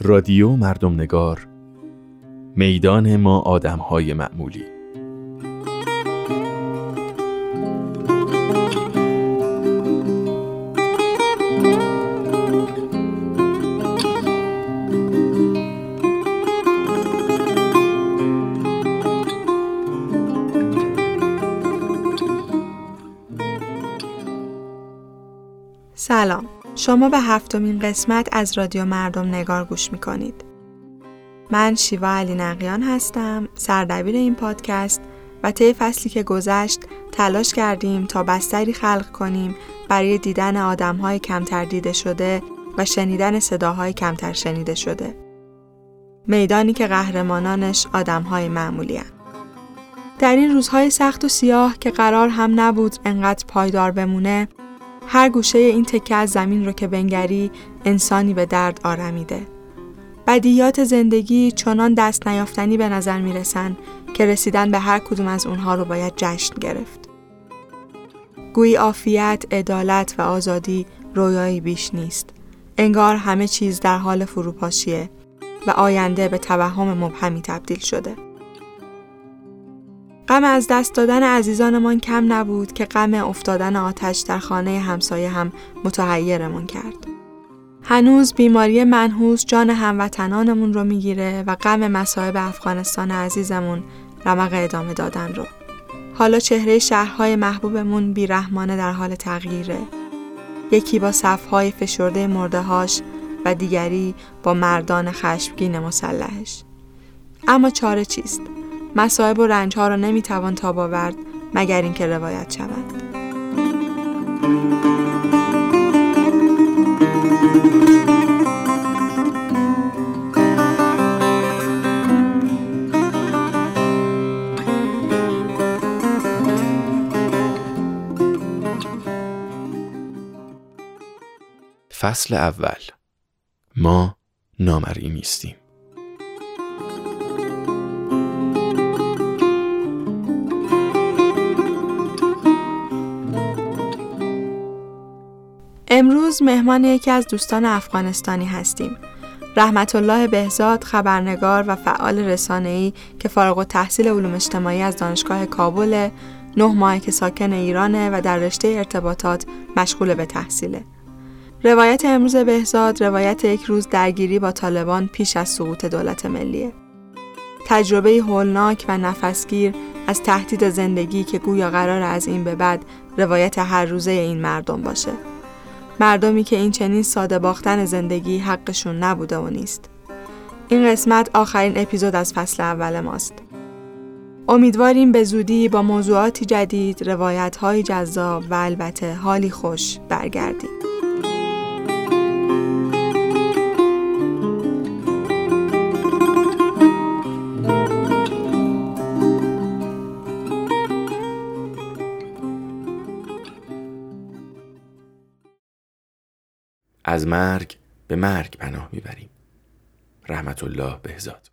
رادیو مردم نگار میدان ما آدم های معمولی. شما به هفتمین قسمت از رادیو مردم نگار گوش می کنید. من شیوا علی نقیان هستم، سردبیر این پادکست و طی فصلی که گذشت تلاش کردیم تا بستری خلق کنیم برای دیدن آدمهای کمتر دیده شده و شنیدن صداهای کمتر شنیده شده. میدانی که قهرمانانش آدمهای معمولی هن. در این روزهای سخت و سیاه که قرار هم نبود انقدر پایدار بمونه هر گوشه این تکه از زمین رو که بنگری انسانی به درد آرمیده. بدیهیات زندگی چنان دست نیافتنی به نظر می رسن که رسیدن به هر کدوم از اونها رو باید جشن گرفت. گویی عافیت، عدالت و آزادی رویایی بیش نیست. انگار همه چیز در حال فروپاشیه و آینده به توهم مبهمی تبدیل شده. غم از دست دادن عزیزانمان کم نبود که غم افتادن آتش در خانه همسایه هم متحیرمان کرد. هنوز بیماری منحوس جان هموطنانمون رو می‌گیره و غم مصائب افغانستان عزیزمون رمق ادامه دادن رو. حالا چهره شهرهای محبوبمون بیرحمانه در حال تغییره. یکی با صفهای فشرده مردهاش و دیگری با مردان خشمگین مسلحش. اما چاره چیست؟ مصائب و رنج ها را نمی توان تاب آورد مگر اینکه روایت شود. فصل اول ما نامری نیستیم امروز مهمان یکی از دوستان افغانستانی هستیم. رحمت الله بهزاد خبرنگار و فعال رسانه‌ای که فارغ التحصیل علوم اجتماعی از دانشگاه کابل نه ماه که ساکن ایرانه و در رشته ارتباطات مشغول به تحصیله. روایت امروز بهزاد روایت یک روز درگیری با طالبان پیش از سقوط دولت ملیه. تجربه هولناک و نفسگیر از تهدید زندگی که گویا قرار از این به بعد روایت هر روزه این مردم باشه. مردمی که این چنین ساده باختن زندگی حقشون نبوده و نیست. این قسمت آخرین اپیزود از فصل اول ماست. امیدواریم به زودی با موضوعاتی جدید، روایت های جذاب و البته حالی خوش برگردیم. از مرگ به مرگ پناه می‌بریم. رحمت الله بهزاد.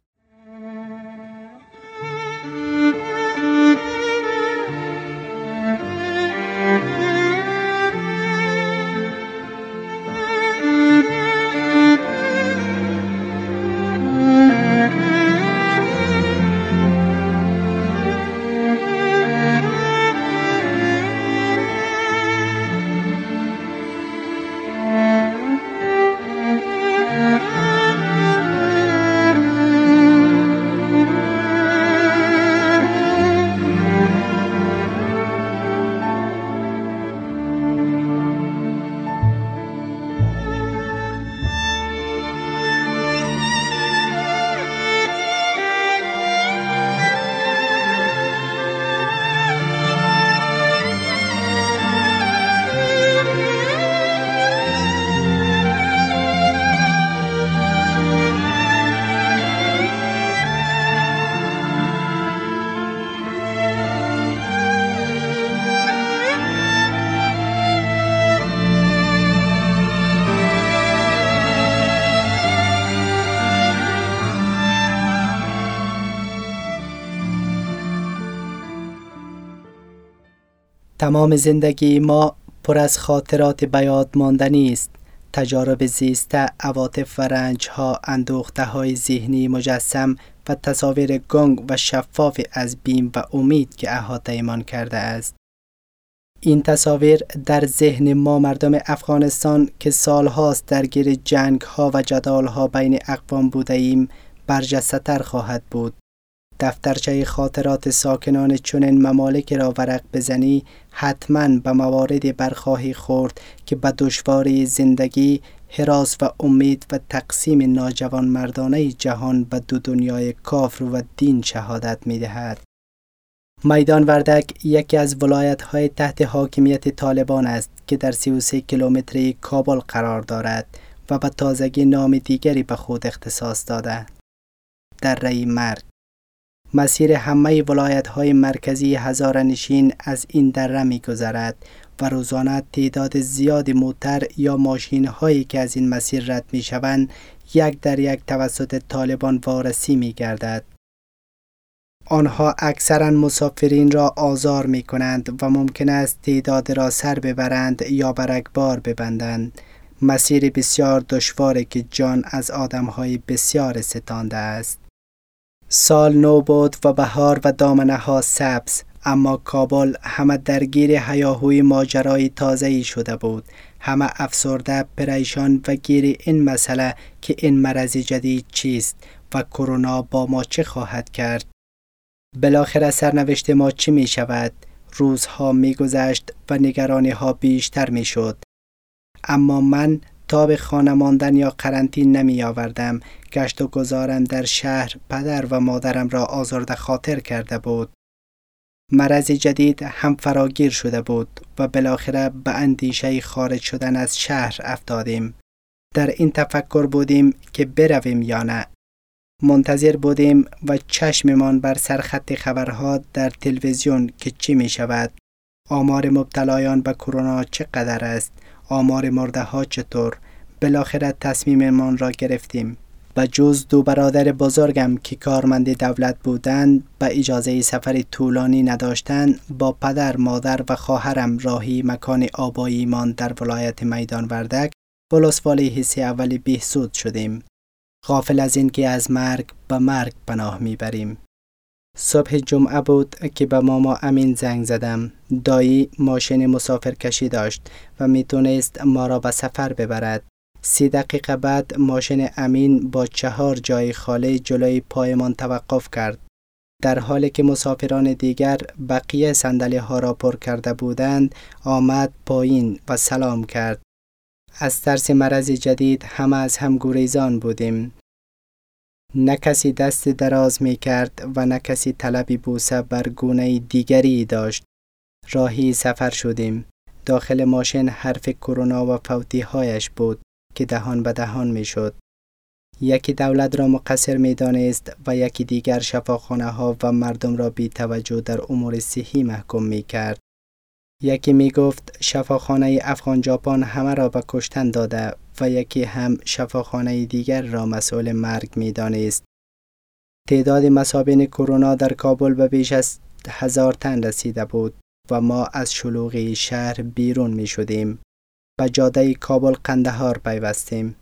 تمام زندگی ما پر از خاطرات بیاد ماندنی است. تجارب زیسته عواطف و رنج ها اندوخته های ذهنی مجسم و تصاویر گنگ و شفاف از بیم و امید که احاطه ایمان کرده است. این تصاویر در ذهن ما مردم افغانستان که سالهاست درگیر جنگ ها و جدال ها بین اقوام بوده ایم برجسته خواهد بود. دفترچه خاطرات ساکنان چنین ممالک را ورق بزنی حتما به موارد برخواهی خورد که به دشواری زندگی حراس و امید و تقسیم ناجوان مردانه جهان به دو دنیای کافر و دین شهادت می دهد. میدان وردک یکی از ولایت های تحت حاکمیت طالبان است که در 33 کیلومتری کابل قرار دارد و به تازگی نام دیگری به خود اختصاص داده. در رئی مرگ مسیر همه ولایت های مرکزی هزارنشین از این دره می گذرد و روزانه تعداد زیاد موتر یا ماشین هایی که از این مسیر رد می شوند یک در یک توسط طالبان وارسی می گردد. آنها اکثرا مسافرین را آزار می کنند و ممکن است تعداد را سر ببرند یا برگبار ببندند. مسیر بسیار دشواری که جان از آدم های بسیار ستانده است. سال نو بود و بهار و دامنه ها سبز اما کابل همه درگیر هیاهوی ماجرای تازه ای شده بود. همه افسرده پریشان و گیر این مسئله که این مرض جدید چیست و کرونا با ما چه خواهد کرد. بالاخره سرنوشت ما چی می شود؟ روزها می گذشت و نگرانی ها بیشتر می شد. اما من تا به خانه ماندن یا قرنطین نمی آوردم گشت و گذارم در شهر پدر و مادرم را آزرده خاطر کرده بود. مرض جدید هم فراگیر شده بود و بالاخره به اندیشه خارج شدن از شهر افتادیم. در این تفکر بودیم که برویم یا نه. منتظر بودیم و چشممان بر سرخط خبرها در تلویزیون که چی می شود آمار مبتلایان به کرونا چقدر است؟ آمار مرده ها چطور؟ بالاخره تصمیممان را گرفتیم و جز دو برادر بزرگم که کارمند دولت بودند به اجازه سفر طولانی نداشتند با پدر مادر و خواهرم راهی مکان آباییمان در ولایت میدان وردک. ولسوالی حسی اولی بهسود شدیم. غافل از اینکه از مرگ به مرگ پناه می‌بریم. صبح جمعه بود که به ماما امین زنگ زدم دایی ماشین مسافرکشی داشت و می‌تونست ما را به سفر ببرد سی دقیقه بعد ماشین امین با چهار جای خالی جلوی پایمان توقف کرد. در حالی که مسافران دیگر بقیه سندلی ها را پر کرده بودند آمد پایین و سلام کرد. از ترس مرض جدید همه از هم گریزان بودیم. نه کسی دست دراز می کرد و نه کسی طلبی بوسه بر گونه دیگری داشت. راهی سفر شدیم. داخل ماشین حرف کرونا و فوتی هایش بود. که دهان به دهان می شد. یکی دولت را مقصر می دانست و یکی دیگر شفاخانه ها و مردم را بی توجه در امور صحی محکوم می کرد. یکی می گفت شفاخانه افغان جاپان همه را به کشتن داده و یکی هم شفاخانه دیگر را مسئول مرگ می دانست. تعداد مصابین کرونا در کابل به بیش از هزار تن رسیده بود و ما از شلوغی شهر بیرون می شدیم. به جاده کابل قندهار پیوستیم.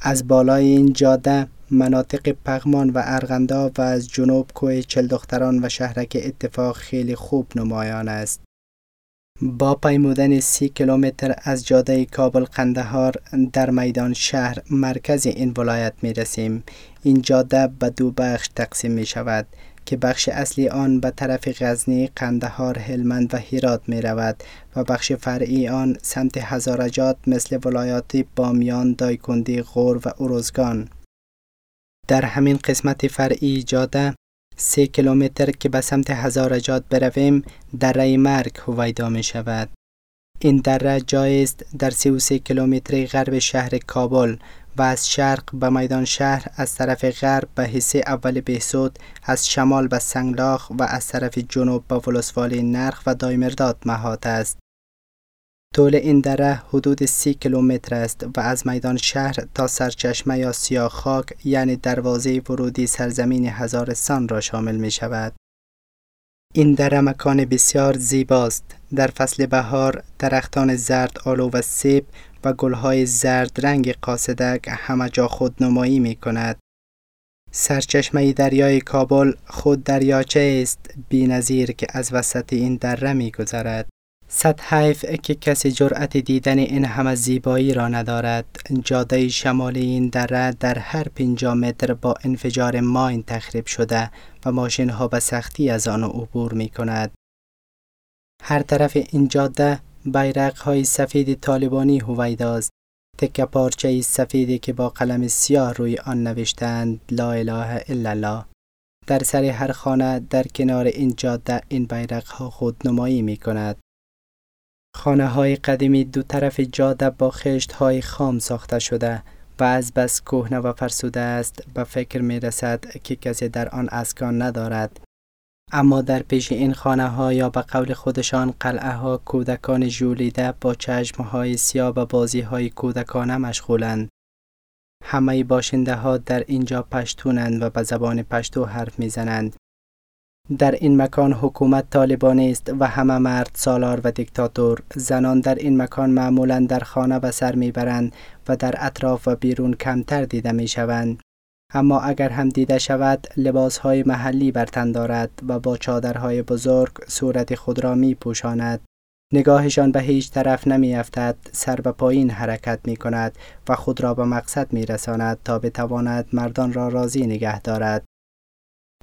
از بالای این جاده مناطق پغمان و ارغندا و از جنوب کوه چل دختران و شهرک اتفاق خیلی خوب نمایان است. با پیمودن سی کیلومتر از جاده کابل قندهار در میدان شهر مرکز این ولایت می رسیم. این جاده به دو بخش تقسیم می شود. که بخش اصلی آن به طرف غزنی، قندهار، هلمند و هرات می رود و بخش فرعی آن سمت هزارجات مثل ولایات بامیان، دایکندی، غور و اروزگان. در همین قسمت فرعی جاده سه کیلومتر که به سمت هزارجات برویم دره مرگ هویدا می شود. این دره جای است در 33 کیلومتری غرب شهر کابل و از شرق به میدان شهر از طرف غرب به حصه اول بهسود از شمال به سنگلاخ و از طرف جنوب به ولسوالی نرخ و دایمرداد محاط است طول این دره حدود سی کیلومتر است و از میدان شهر تا سرچشمه یا سیاه خاک یعنی دروازه ورودی سرزمین هزارستان را شامل می شود. این دره مکان بسیار زیباست. در فصل بهار درختان زرد آلو و سیب و گلهای زرد رنگ قاصدک همه جا خودنمایی می کند. سرچشمه دریای کابل خود دریاچه است بی نظیر که از وسط این دره می گذرد. صد حیف که کسی جرأت دیدن این همه زیبایی را ندارد. جاده شمالی این دره در هر پینجا متر با انفجار ماین تخریب شده و ماشین ها به سختی از آن عبور می کند هر طرف این جاده بیرق های سفید طالبانی هویداست. تکه پارچه سفیدی که با قلم سیاه روی آن نوشتند لا اله الا الله. در سر هر خانه در کنار این جاده این بیرق ها خودنمایی می کند خانه های قدیمی دو طرف جاده با خشت های خام ساخته شده و از بس کهنه و فرسوده است به فکر می رسد که کسی در آن اسکان ندارد اما در پیش این خانه ها یا به قول خودشان قلعه ها کودکان جولیده با چشم های سیاه و بازی های کودکانه مشغولند. همه باشنده ها در اینجا پشتونند و به زبان پشتو حرف می‌زنند. در این مکان حکومت طالبانی است و همه مرد سالار و دیکتاتور زنان در این مکان معمولا در خانه به سر می‌برند و در اطراف و بیرون کمتر دیده می شوند. اما اگر هم دیده شود لباس های محلی بر تن دارد و با چادرهای بزرگ صورت خود را می پوشاند. نگاهشان به هیچ طرف نمی افتد، سر به پایین حرکت می کند و خود را به مقصد می رساند تا بتواند مردان را راضی نگه دارد.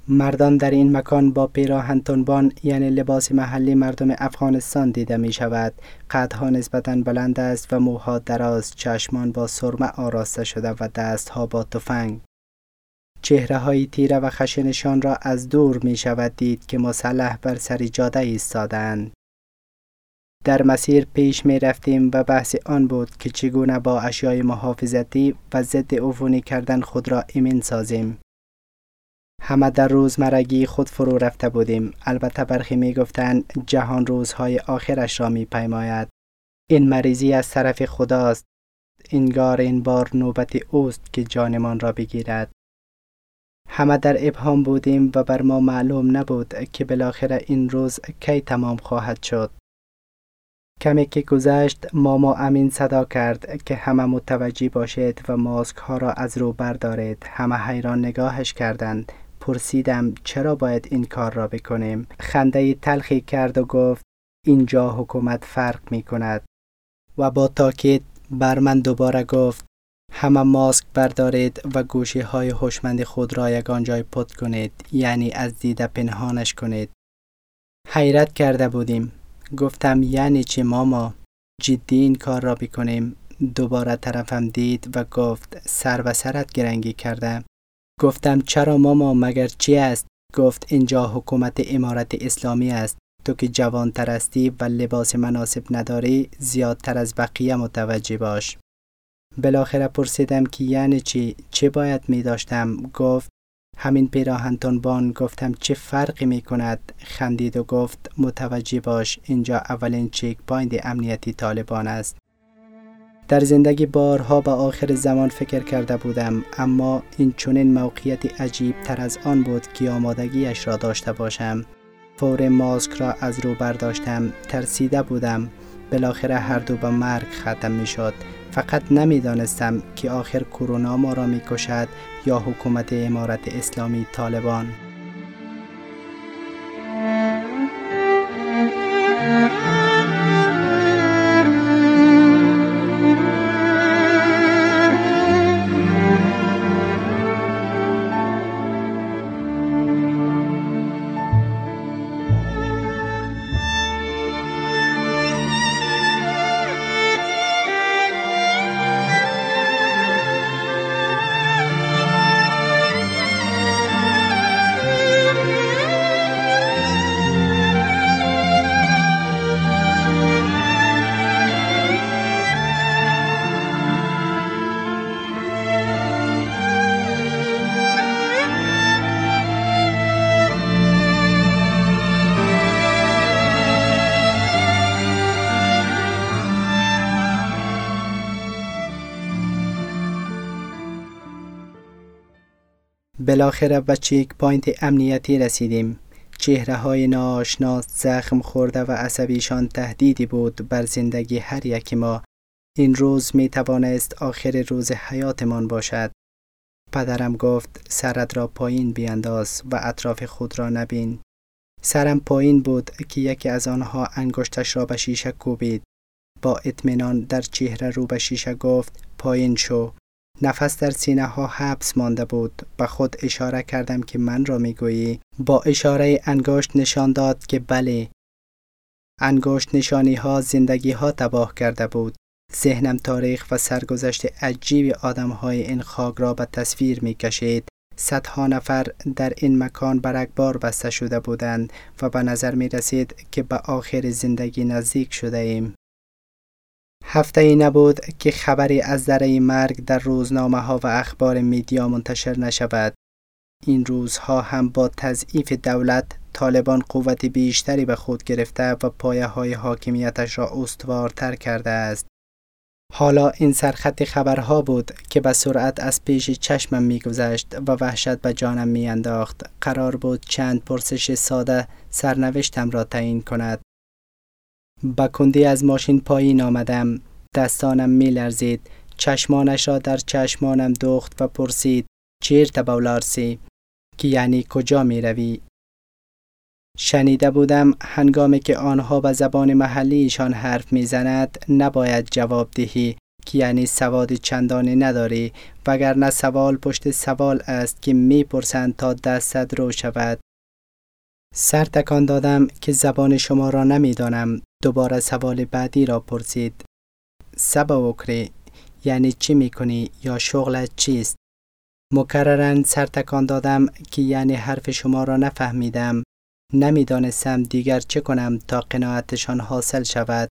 مردان در این مکان با پیراهن تنبان یعنی لباس محلی مردم افغانستان دیده می شود. قدها نسبتا بلند است و موها دراز، چشمان با سرمه آراسته شده و دستها با تفنگ. چهره های تیره و خشنشان را از دور می شود دید که مسلح بر سر جاده ایستادند. در مسیر پیش می رفتیم و بحث آن بود که چگونه با اشیای محافظتی و ضد عفونی کردن خود را ایمن سازیم. همه در روزمرگی خود فرو رفته بودیم. البته برخی می گفتند جهان روزهای آخرش را می پیماید. این مریضی از طرف خداست. انگار این بار نوبت اوست که جانمان را بگیرد. همه در ابهام بودیم و بر ما معلوم نبود که بالاخره این روز کی تمام خواهد شد. کمی که گذشت ماما امین صدا کرد که همه متوجه باشید و ماسک ها را از رو بردارید. همه حیران نگاهش کردند. پرسیدم چرا باید این کار را بکنیم. خنده تلخی کرد و گفت اینجا حکومت فرق می کند و با تاکید بر من دوباره گفت همه ماسک بردارید و گوشی های خوشمند خود را یگان جای پت کنید یعنی از دیده پنهانش کنید. حیرت کرده بودیم. گفتم یعنی چی ماما؟ جدی این کار را بکنیم؟ دوباره طرفم دید و گفت سر و سرت گرنگی کرده. گفتم چرا ماما مگر چی است؟ گفت اینجا حکومت امارت اسلامی است. تو که جوان ترستی و لباس مناسب نداری زیادتر از بقیه متوجه باش. بالاخره پرسیدم که یعنی چی؟ چه باید می داشتم؟ گفت همین پیراهن بان گفتم چه فرقی می کند؟ خندید و گفت متوجه باش اینجا اولین چیک پایند امنیتی طالبان است. در زندگی بارها به آخر زمان فکر کرده بودم اما این چنین موقعیت عجیب تر از آن بود که آمادگیش را داشته باشم. فور ماسک را از رو برداشتم ترسیده بودم. بالاخره هر دو به مرگ ختم می شد فقط نمی‌دانستم که آخر کرونا ما را می کشد یا حکومت امارت اسلامی طالبان. بالاخره به چیک پاینت امنیتی رسیدیم. چهره های ناشناس زخم خورده و عصبیشان تهدیدی بود بر زندگی هر یک ما این روز می توانست آخر روز حیاتمان باشد. پدرم گفت سرت را پایین بیانداز و اطراف خود را نبین. سرم پایین بود که یکی از آنها انگشتش را به شیشه کوبید. با اطمینان در چهره رو به شیشه گفت پایین شو. نفس در سینه ها حبس مانده بود. به خود اشاره کردم که من را می‌گویی. با اشاره انگشت نشان داد که بله. انگشت نشانی ها زندگی ها تباه کرده بود. ذهنم تاریخ و سرگذشت عجیب آدم های این خاک را به تصویر می کشید. صدها نفر در این مکان برکبار بسته شده بودند و به نظر می رسید که به آخر زندگی نزدیک شده ایم. هفته ای نبود که خبری از ذره مرگ در روزنامه ها و اخبار میدیا منتشر نشود. این روزها هم با تضعیف دولت طالبان قوت بیشتری به خود گرفته و پایه های حاکمیتش را استوارتر کرده است. حالا این سرخط خبرها بود که به سرعت از پیش چشمم میگذشت و وحشت به جانم میانداخت. قرار بود چند پرسش ساده سرنوشتم را تعیین کند. با کندی از ماشین پایین آمدم. دستانم می لرزید. چشمانش را در چشمانم دوخت و پرسید چیر تبولارسی که یعنی کجا می روی؟ شنیده بودم هنگامی که آنها به زبان محلیشان حرف می‌زند نباید جواب دهی که یعنی سواد چندانی نداری وگرنه سوال پشت سوال است که می‌پرسند تا دستت رو شود سر تکان دادم که زبان شما را نمی‌دانم. دوباره سوال بعدی را پرسید. سبا وکری یعنی چی می‌کنی یا شغلت چیست؟ مکررن سر تکان دادم که یعنی حرف شما را نفهمیدم. نمی‌دانستم دیگر چه کنم تا قناعتشان حاصل شود.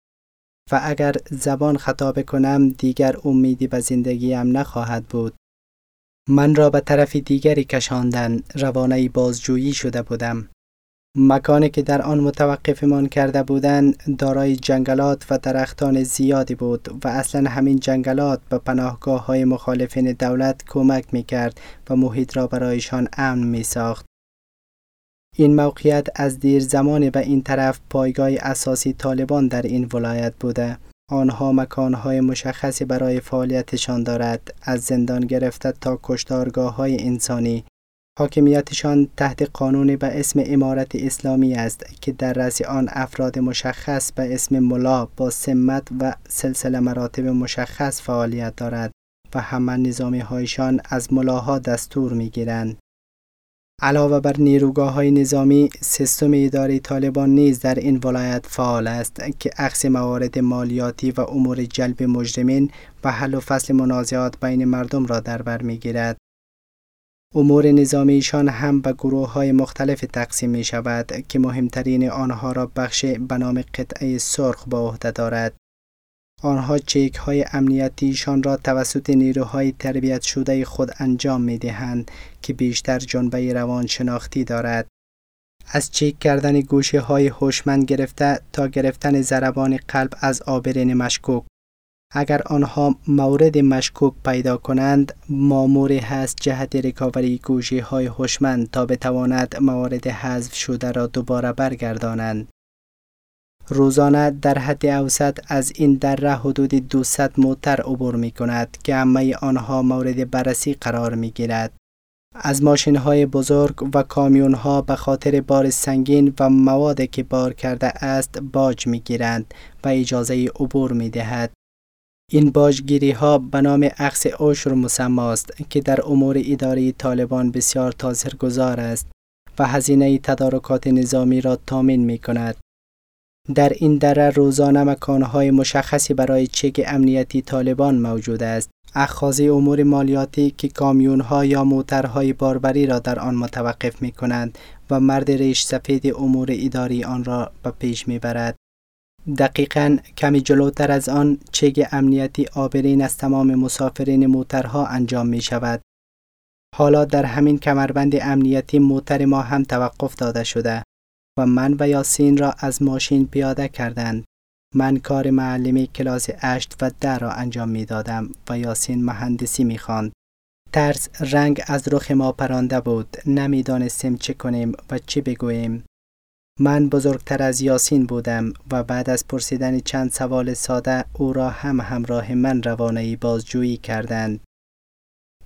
و اگر زبان خطا بکنم دیگر امیدی به زندگیم نخواهد بود. من را به طرف دیگری کشاندن روانه بازجویی شده بودم. مکانی که در آن متوقفمان کرده بودند دارای جنگلات و درختان زیادی بود و اصلا همین جنگلات به پناهگاه های مخالفین دولت کمک می کرد و محیط را برایشان امن می ساخت. این موقعیت از دیر زمان به این طرف پایگاه اساسی طالبان در این ولایت بوده. آنها مکانهای مشخصی برای فعالیتشان دارد از زندان گرفته تا کشتارگاه های انسانی حاکمیتشان تحت قانون به اسم امارت اسلامی است که در رأس آن افراد مشخص به اسم ملا با سمت و سلسله مراتب مشخص فعالیت دارد و همه نظامی هایشان از ملاها دستور می گیرند. علاوه بر نیروگاه های نظامی، سیستم اداری طالبان نیز در این ولایت فعال است که عکس موارد مالیاتی و امور جلب مجرمین و حل و فصل منازعات بین مردم را در بر می‌گیرد. امور نظامیشان هم به گروه های مختلف تقسیم می شود که مهمترین آنها را بخش به نام قطعه سرخ به عهده دارد. آنها چیک های امنیتیشان را توسط نیروهای تربیت شده خود انجام می دهند که بیشتر جنبه روان شناختی دارد. از چیک کردن گوشه های هوشمند گرفته تا گرفتن ضربان قلب از آبرین مشکوک اگر آنها مورد مشکوک پیدا کنند ماموری هست جهت ریکاوری گوشی های هوشمند تا بتواند موارد حذف شده را دوباره برگردانند روزانه در حد اوسط از این دره حدود 200 موتر عبور می کند که همه آنها مورد بررسی قرار می گیرد. از ماشین های بزرگ و کامیون ها به خاطر بار سنگین و مواد که بار کرده است باج می گیرند و اجازه عبور می دهد. این باجگیری ها به نام عکس عشر مسماست که در امور اداری طالبان بسیار تاثیرگذار است و هزینه تدارکات نظامی را تامین می کند. در این دره روزانه مکانهای مشخصی برای چک امنیتی طالبان موجود است. اخاذی امور مالیاتی که کامیون ها یا موترهای باربری را در آن متوقف می کنند و مرد ریش سفید امور اداری آن را به پیش می برد. دقیقا کمی جلوتر از آن چگ امنیتی آبرین از تمام مسافرین موترها انجام می شود. حالا در همین کمربند امنیتی موتر ما هم توقف داده شده و من و یاسین را از ماشین پیاده کردند. من کار معلمی کلاس اشت و در را انجام می دادم و یاسین مهندسی می خواند. ترس رنگ از رخ ما پرانده بود. نمی‌دانستیم چه کنیم و چه بگوییم. من بزرگتر از یاسین بودم و بعد از پرسیدن چند سوال ساده او را هم همراه من روانه بازجویی کردند.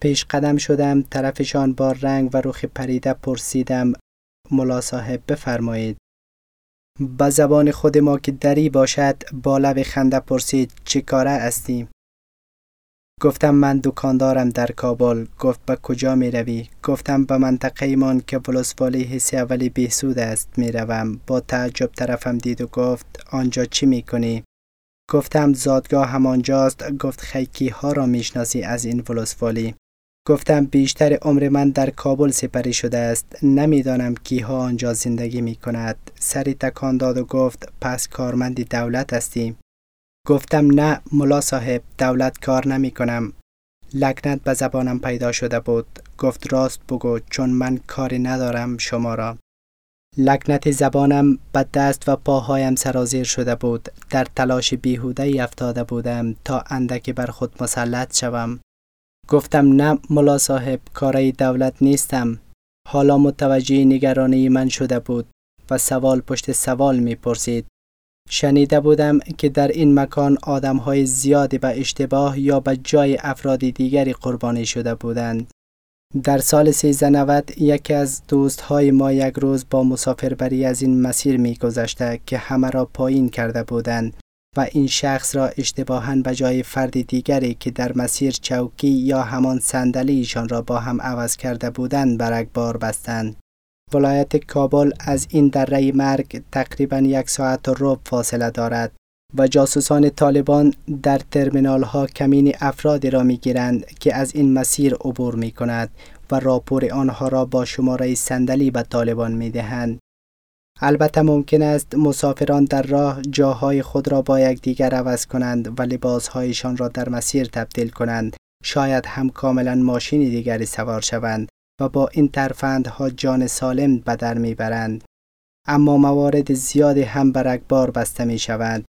پیش قدم شدم طرفشان با رنگ و رخ پریده پرسیدم ملا صاحب بفرمایید با زبان خود ما که دری باشد با لب خنده پرسید چه کاره هستی گفتم من دکاندارم در کابل. گفت به کجا می روی گفتم به منطقه ایمان که ولسوالی حسی اولی بهسود است می روم با تعجب طرفم دید و گفت آنجا چی می کنی گفتم زادگاه همانجاست. گفت خیکی ها را می‌شناسی از این ولسوالی گفتم بیشتر عمر من در کابل سپری شده است. نمی‌دانم کیها آنجا زندگی می کند سری تکان داد و گفت پس کارمندی دولت هستیم گفتم نه ملا صاحب دولت کار نمی کنم. لکنت به زبانم پیدا شده بود. گفت راست بگو چون من کاری ندارم شما را. لکنت زبانم به دست و پاهایم سرازیر شده بود. در تلاش بیهوده ای افتاده بودم تا اندکی بر خود مسلط شوم. گفتم نه ملا صاحب کارای دولت نیستم. حالا متوجه نگرانی من شده بود و سوال پشت سوال می پرسید. شنیده بودم که در این مکان آدم های زیادی به اشتباه یا به جای افراد دیگری قربانی شده بودند. در سال 1390 یکی از دوست های ما یک روز با مسافربری از این مسیر می گذشته که همه را پایین کرده بودند و این شخص را اشتباها به جای فرد دیگری که در مسیر چوکی یا همان صندلی ایشان را با هم عوض کرده بودند برک بار بستند. ولایت کابل از این دره مرگ تقریبا یک ساعت و رب فاصله دارد و جاسوسان طالبان در ترمینال ها کمین افرادی را می گیرند که از این مسیر عبور می کند و راپور آنها را با شماره صندلی به طالبان می دهند. البته ممکن است مسافران در راه جاهای خود را با یکدیگر عوض کنند و لباسهایشان را در مسیر تبدیل کنند شاید هم کاملا ماشین دیگری سوار شوند و با این ترفندها جان سالم به در می‌برند اما موارد زیادی هم برگبار بسته می شوند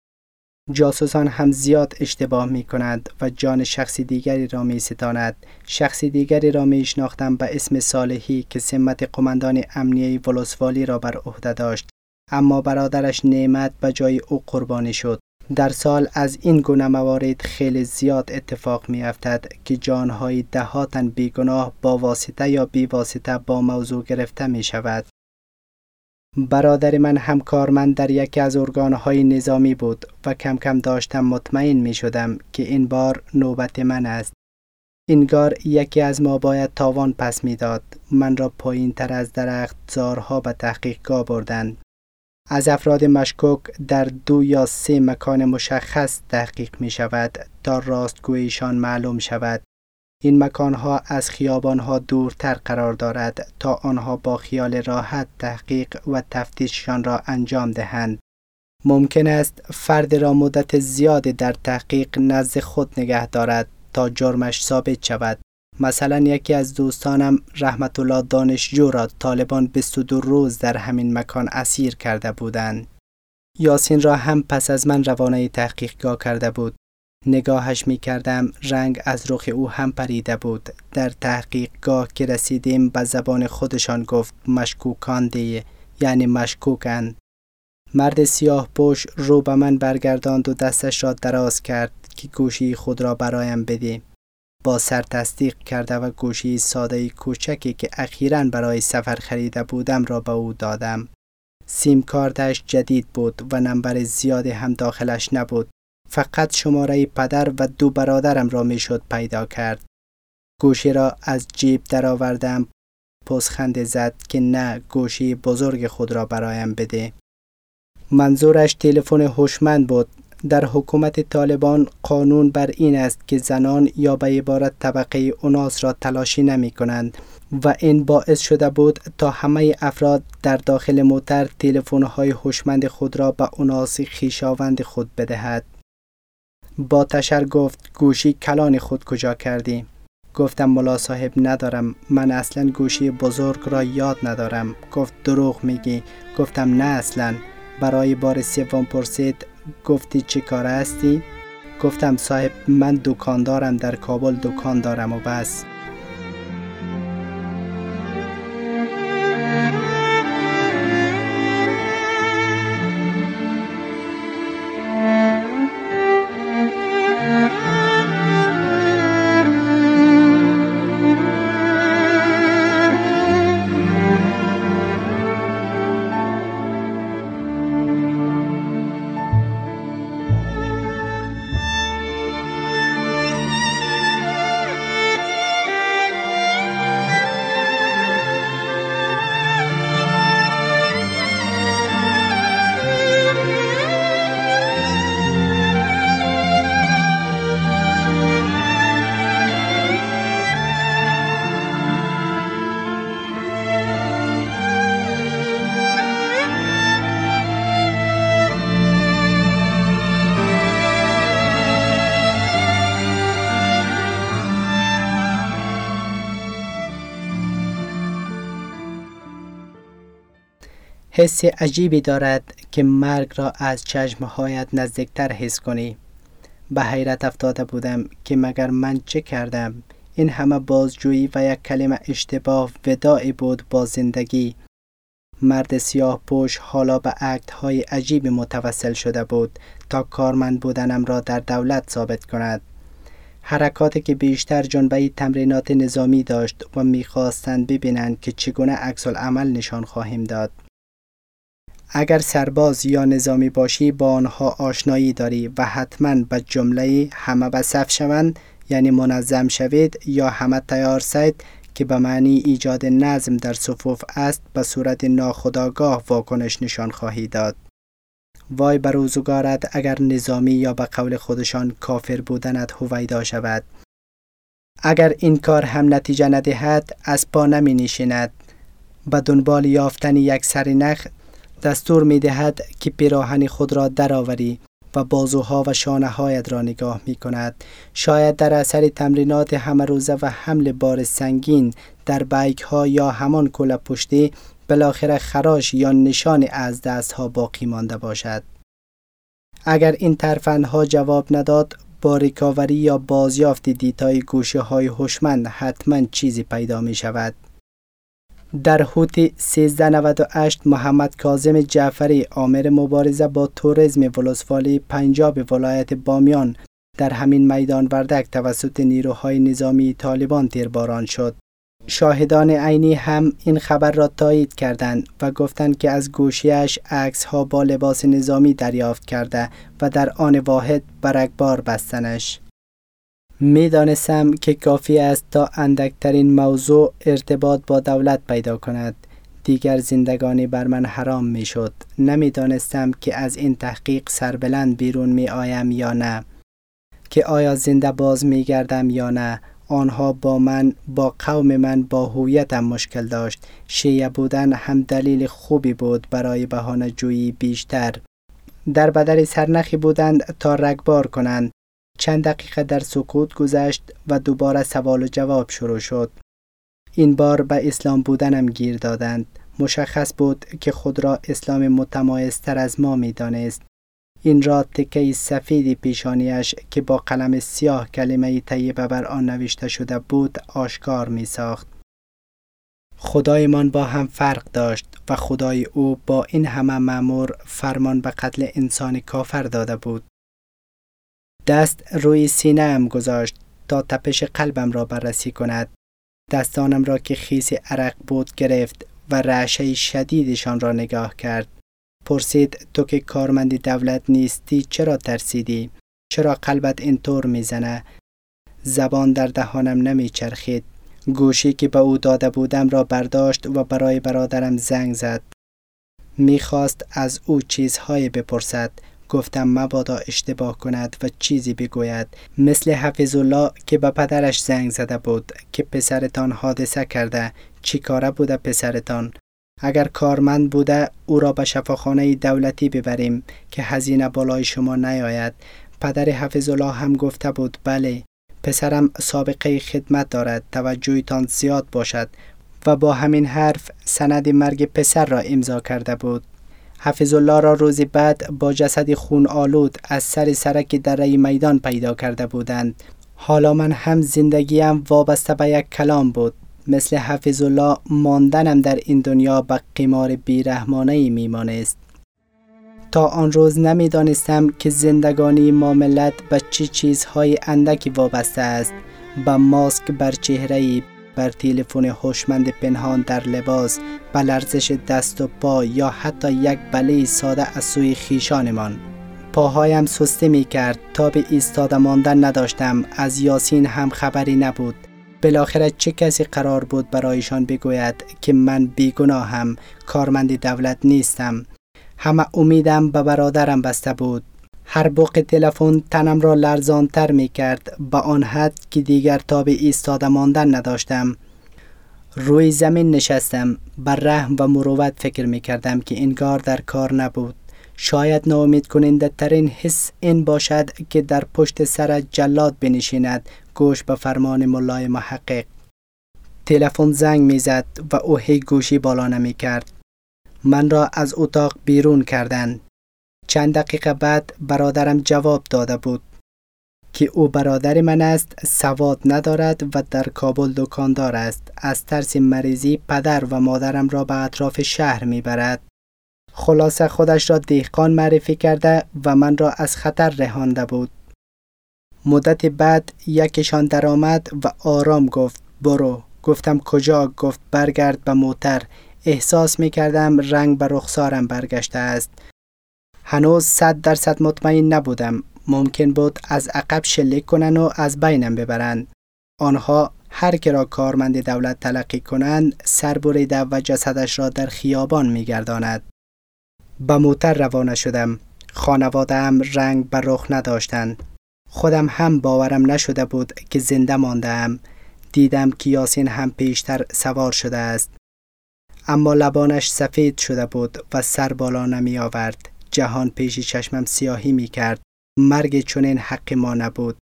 جاسوسان هم زیاد اشتباه می کند و جان شخصی دیگری را می ستاند. شخصی دیگری را می شناختم به اسم صالحی که سمت قماندان امنیه ولسوالی را بر عهده داشت اما برادرش نعمت به جای او قربانی شد. در سال از این گونه موارد خیلی زیاد اتفاق می افتد که جانهای دهاتن بیگناه با واسطه یا بی واسطه با موضوع گرفته می شود. برادر من هم کارمند در یکی از ارگانهای نظامی بود و کم کم داشتم مطمئن می شدم که این بار نوبت من است. اینگار یکی از ما باید تاوان پس می‌داد. من را پایین تر از درخت زارها به تحقیقگاه بردند. از افراد مشکوک در دو یا سه مکان مشخص تحقیق می شود تا راستگویشان معلوم شود. این مکانها از خیابانها دورتر قرار دارد تا آنها با خیال راحت تحقیق و تفتیششان را انجام دهند. ممکن است فرد را مدت زیادی در تحقیق نزد خود نگه دارد تا جرمش ثابت شود. مثلا یکی از دوستانم رحمت الله دانشجو را طالبان 22 روز در همین مکان اسیر کرده بودند. یاسین را هم پس از من روانه تحقیقگاه کرده بود. نگاهش می کردم رنگ از رخ او هم پریده بود در تحقیقگاه که رسیدیم به زبان خودشان گفت مشکوکان دیه یعنی مشکوکند مرد سیاه پوش رو به من برگرداند و دستش را دراز کرد که گوشی خود را برایم بده با سر تصدیق کرده و گوشی ساده کوچکی که اخیرا برای سفر خریده بودم را به او دادم سیم کارتش جدید بود و نمبر زیادی هم داخلش نبود فقط شماره پدر و دو برادرم را می‌شد پیدا کرد. گوشی را از جیب درآوردم پسخند زد که نه گوشی بزرگ خود را برایم بده. منظورش تلفن هوشمند بود. در حکومت طالبان قانون بر این است که زنان یا به عبارت طبقه اوناس را تلاشی نمی کنند و این باعث شده بود تا همه افراد در داخل موتر تلفن های هوشمند خود را به اوناس خیشاوند خود بدهد. با تشر گفت گوشی کلان خود کجا کردی؟ گفتم ملا صاحب ندارم من اصلا گوشی بزرگ را یاد ندارم گفت دروغ میگی گفتم نه اصلا برای بار سوم پرسید گفتی چی کار هستی؟ گفتم صاحب من دکاندارم در کابل دکان دارم و بس حس عجیبی دارد که مرگ را از چشمهایت نزدیکتر حس کنی. به حیرت افتاده بودم که مگر من چه کردم؟ این همه بازجویی و یک کلمه اشتباه وداعی بود با زندگی. مرد سیاه پوش حالا به عکت های عجیب متوسل شده بود تا کارمند بودنم را در دولت ثابت کند. حرکاتی که بیشتر جنبه تمرینات نظامی داشت و می‌خواستند ببینند که چگونه عکس عمل نشان خواهیم داد. اگر سرباز یا نظامی باشی با آنها آشنایی داری و حتما به جمله همه به صف شوند یعنی منظم شوید یا همه تیار سید که به معنی ایجاد نظم در صفوف است به صورت ناخداگاه واکنش نشان خواهی داد. وای بر روزگارت اگر نظامی یا به قول خودشان کافر بودنت هویدا شود. اگر این کار هم نتیجه ندهد از پا نمی نشیند. به دنبال یافتن یک سرنخ دستور می دهد که پیراهن خود را درآوری و بازوها و شانه هایت را نگاه می کند. شاید در اثر تمرینات همه روزه و حمل بار سنگین در backpack ها یا همان کوله پشتی بالاخره خراش یا نشانی از دست ها باقی مانده باشد. اگر این ها جواب نداد با recovery یا بازیافت data ی گوشی های هوشمند حتما چیزی پیدا می شود. در حوت 1398 محمد کاظم جعفری آمر مبارزه با توریسم ولسوالی پنجاب ولایت بامیان در همین میدان وردک توسط نیروهای نظامی طالبان تیرباران شد. شاهدان عینی هم این خبر را تایید کردند و گفتند که از گوشیش عکس ها با لباس نظامی دریافت کرده و در آن واحد برگبار بستنش. می دانستم که کافی است تا اندکترین موضوع ارتباط با دولت پیدا کند. دیگر زندگانی بر من حرام می شد. نمی دانستم که از این تحقیق سربلند بیرون می آیم یا نه. که آیا زنده باز می گردم یا نه. آنها با من با قوم من با هویتم مشکل داشت. شیعه بودن هم دلیل خوبی بود برای بهانه جویی بیشتر. در بدل سرنخی بودند تا رگبار کنند چند دقیقه در سکوت گذشت و دوباره سوال و جواب شروع شد. این بار به اسلام بودنم گیر دادند. مشخص بود که خود را اسلام متمایزتر از ما می دانست. این را تکه سفید پیشانیش که با قلم سیاه کلمه طیبه بر آن نوشته شده بود آشکار می ساخت. خدایمان با هم فرق داشت و خدای او با این همه معمور فرمان به قتل انسان کافر داده بود. دست روی سینه ام گذاشت تا تپش قلبم را بررسی کند. دستانم را که خیس عرق بود گرفت و رعشه شدیدشان را نگاه کرد. پرسید تو که کارمندی دولت نیستی چرا ترسیدی؟ چرا قلبت اینطور می‌زنه؟ زبان در دهانم نمیچرخید. گوشی که به او داده بودم را برداشت و برای برادرم زنگ زد. می‌خواست از او چیزهایی بپرسد گفتم مبادا اشتباه کند و چیزی بگوید. مثل حفظ الله که به پدرش زنگ زده بود که پسرتان حادثه کرده. چی کاره بوده پسرتان؟ اگر کارمند بوده او را به شفاخانه دولتی ببریم که هزینه بالای شما نیاید. پدر حفظ الله هم گفته بود بله پسرم سابقه خدمت دارد توجهتان زیاد باشد و با همین حرف سند مرگ پسر را امضا کرده بود. حفظ الله را روزی بعد با جسد خون آلود از سر سرک دره میدان پیدا کرده بودند. حالا من هم زندگیم وابسته به یک کلام بود. مثل حفظ الله ماندنم در این دنیا به قمار بیرحمانه میمانست. تا آن روز نمی‌دانستم که زندگانی ما ملت به چه چیزهای اندکی وابسته است. به ماسک بر چهره بر تلفن هوشمند پنهان در لباس به لرزش دست و پا یا حتی یک بله ساده از سوی خیشانمان. پاهایم سسته می کرد. تا به ایستاده ماندن نداشتم. از یاسین هم خبری نبود. بالاخره چه کسی قرار بود برایشان بگوید که من بیگناهم کارمند دولت نیستم. همه امیدم به برادرم بسته بود. هر بوق تلفن تنم را لرزانتر می کرد به آن حد که دیگر تاب ایستاده ماندن نداشتم. روی زمین نشستم. بر رحم و مروت فکر می کردم که انگار در کار نبود. شاید ناامید کننده ترین حس این باشد که در پشت سر جلاد بنشیند. گوش به فرمان ملای محقق. تلفن زنگ می‌زد و او هی گوشی بالا نمی کرد من را از اتاق بیرون کردند. چند دقیقه بعد برادرم جواب داده بود که او برادر من است سواد ندارد و در کابل دکاندار است. از ترس مریضی پدر و مادرم را به اطراف شهر می‌برد. خلاصه خودش را دیخان معرفی کرده و من را از خطر رهانده بود. مدت بعد یکیشان درآمد و آرام گفت برو. گفتم کجا؟ گفت برگرد به موتر. احساس می کردم رنگ به رخسارم برگشته است. هنوز صد درصد مطمئن نبودم ممکن بود از عقب شلیک کنند و از بینم ببرند آنها هر که را کارمند دولت تلقی کنند سر بریده و جسدش را در خیابان میگرداند. به موتر روانه شدم. خانوادهام رنگ بر رخ نداشتند. خودم هم باورم نشده بود که زنده مانده دیدم که یاسین هم پیشتر سوار شده است. اما لبانش سفید شده بود و سر بالا نمی آورد جهان پیش چشمم سیاهی می کرد مرگ چنین حق ما نبود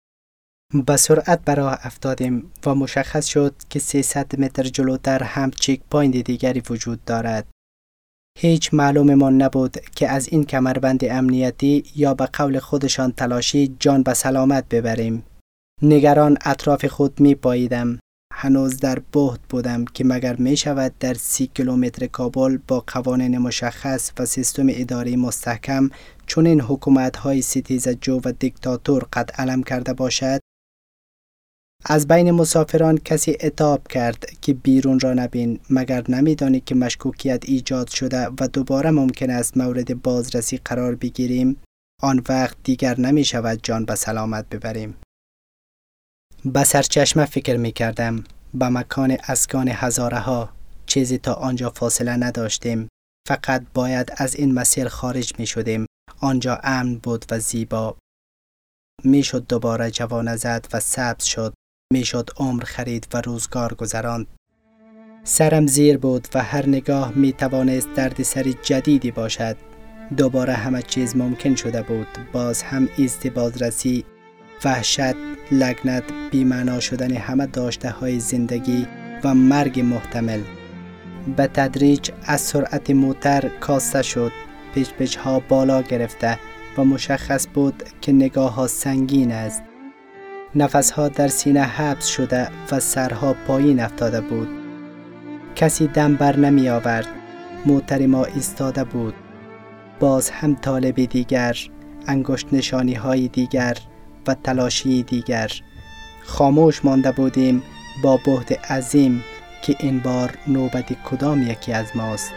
به سرعت براه افتادیم و مشخص شد که 300 متر جلوتر هم checkpoint دیگری وجود دارد هیچ معلوممان نبود که از این کمربند امنیتی یا به قول خودشان تلاشی جان به سلامت ببریم. نگران اطراف خود می پاییدم. هنوز در بهت بودم که مگر می شود در سی کیلومتر کابل با قوانین مشخص و سیستم اداری مستحکم چون این حکومت های ستیز جو و دیکتاتور قد علم کرده باشد؟ از بین مسافران کسی اتاب کرد که بیرون را نبین مگر نمیدانی که مشکوکیت ایجاد شده و دوباره ممکن است مورد بازرسی قرار بگیریم؟ آن وقت دیگر نمی شود جان به سلامت ببریم. به سرچشمه فکر می کردم به مکان اسکان هزاره ها چیزی تا آنجا فاصله نداشتیم. فقط باید از این مسیر خارج می شدیم آنجا امن بود و زیبا. می‌شد دوباره جوانه زد و سبز شد. می‌شد عمر خرید و روزگار گذراند. سرم زیر بود و هر نگاه می توانست دردسری جدیدی باشد. دوباره همه چیز ممکن شده بود. باز هم ایست بازرسی وحشت لگنت بیمعنا شدن همه داشته های زندگی و مرگ محتمل. به تدریج از سرعت موتر کاسته شد پیچ پیچ ها بالا گرفته و مشخص بود که نگاه ها سنگین است. ها در سینه حبس شده و سرها پایین افتاده بود. کسی دم بر نمی آورد. موتر ما ایستاده بود. باز هم طالب دیگر انگشت نشانی های دیگر و تلاشی دیگر. خاموش مانده بودیم با بهد عظیم که این بار نوبت کدام یکی از ماست.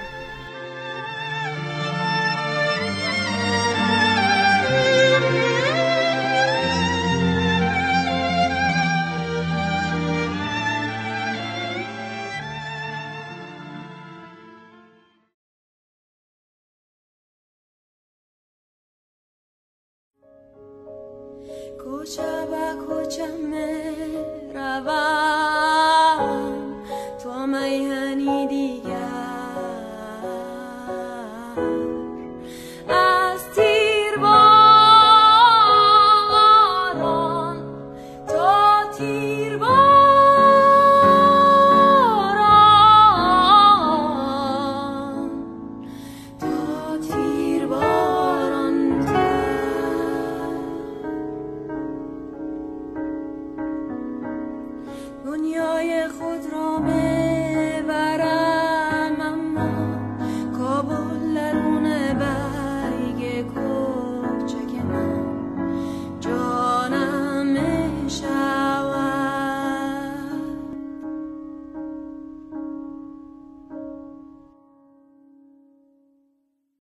تو میهنی